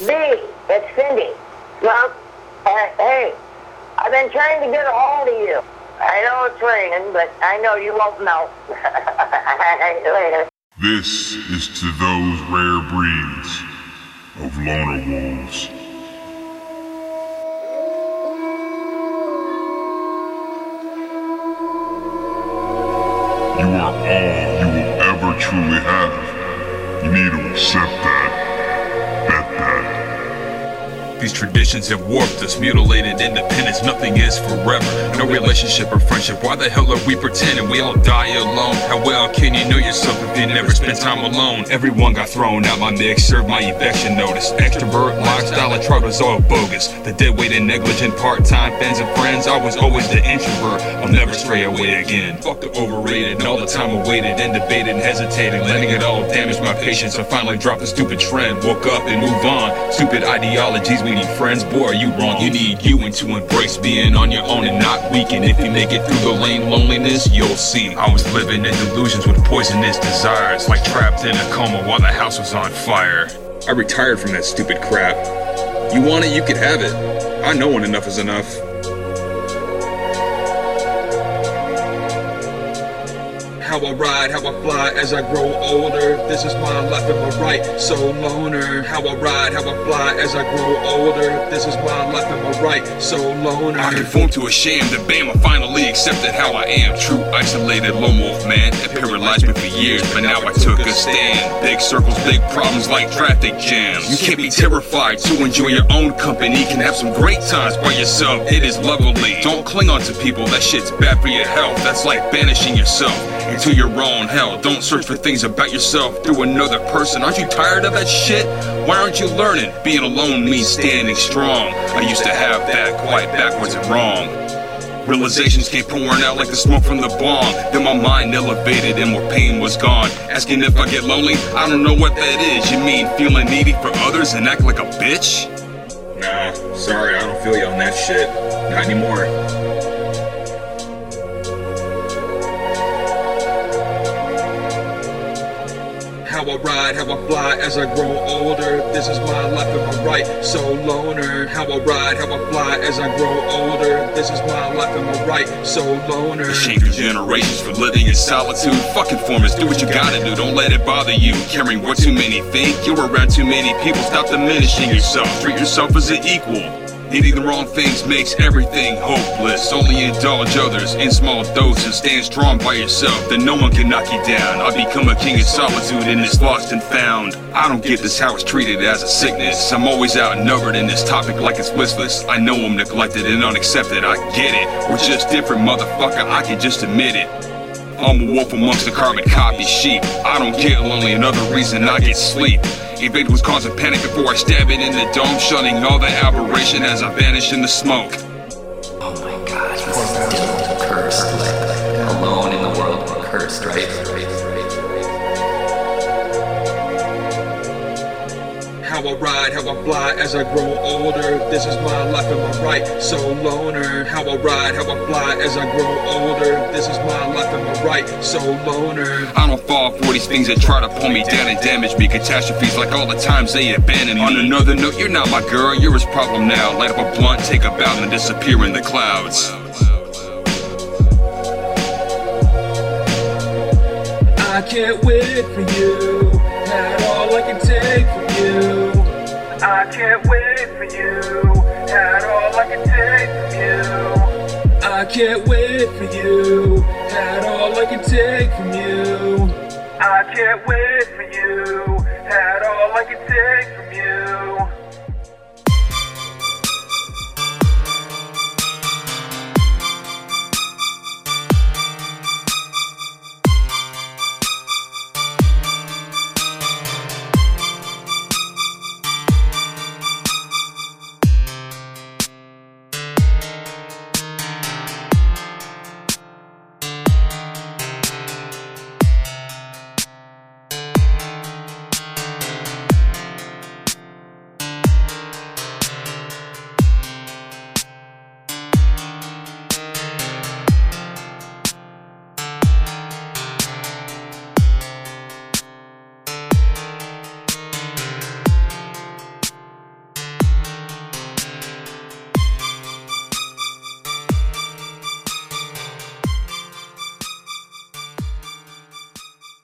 B, it's Cindy. Well, uh, hey, I've been trying to get a hold of you. I know it's raining, but I know you won't melt. Later. This is to those rare breeds of loner wolves. You are all you will ever truly have. You need to accept that. These traditions have warped us, mutilated independence. Nothing is forever. No relationship or friendship. Why the hell are we pretending we all die alone? How well can you know yourself if you never spend time alone? Everyone got thrown out my mix, served my eviction notice. Extrovert lifestyle I tried was all bogus. The dead weight and negligent part-time fans and friends. I was always the introvert. I'll never stray away again. Fuck the overrated and all the time I waited and debated and hesitated, letting it all damage my patience. I finally dropped the stupid trend, woke up and moved on. Stupid ideologies, we need friends, boy, are you wrong? You need you and to embrace being on your own and not weak. And if you make it through the lane loneliness, you'll see. I was living in delusions with poisonous desires, like trapped in a coma while the house was on fire. I retired from that stupid crap. You want it, you could have it. I know when enough is enough. How I ride, how I fly as I grow older. This is my left and my right, so loner. How I ride, how I fly as I grow older. This is my left and my right, so loner. I conform to a shame that bam, I finally accepted how I am. True, isolated lone wolf man. It paralyzed me for years, but now I took a stand. Big circles, big problems like traffic jams. You can't be terrified to enjoy your own company. Can have some great times by yourself. It is lovely. Don't cling on to people, that shit's bad for your health. That's like banishing yourself into your own hell. Don't search for things about yourself through another person. Aren't you tired of that shit? Why aren't you learning? Being alone means standing strong. I used to have that quite backwards and wrong. Realizations came pouring out like the smoke from the bomb. Then my mind elevated and more pain was gone. Asking if I get lonely, I don't know what that is. You mean feeling needy for others and act like a bitch? Nah, sorry, I don't feel you on that shit. Not anymore. I ride, how I fly as I grow older. This is my life and my right, so loner. How I ride, how I fly as I grow older. This is my life and my right, so loner. Ashamed for generations for living in solitude. Fucking formers, do what you gotta do, don't let it bother you. Caring what too many think, you're around too many people. Stop diminishing yourself, treat yourself as an equal. Eating the wrong things makes everything hopeless. Only indulge others in small doses. Stand strong by yourself, then no one can knock you down. I become a king of solitude in this lost and found. I don't get this how it's treated as a sickness. I'm always outnumbered in this topic like it's listless. I know I'm neglected and unaccepted. I get it. We're just different, motherfucker. I can just admit it. I'm a wolf amongst the carbon copy sheep. I don't get lonely, another reason I get sleep. Evade was causing panic before I stab it in the dome, shunning all the aberration as I vanish in the smoke. Oh my god, still cursed. Like, alone in the world, cursed, right? Ride, how I fly as I grow older. This is my life, and my right, so loner. How I ride, how I fly as I grow older. This is my life, and my right, so loner. I don't fall for these things that try to pull me down and damage me. Catastrophes like all the times they abandon me. On another note, you're not my girl, you're his problem now. Light up a blunt, take a bow, and disappear in the clouds. I can't wait for you. I can't wait for you. Had all I can take from you. I can't wait for you. Had all I can take from you. I can't wait for you. Had all I can take.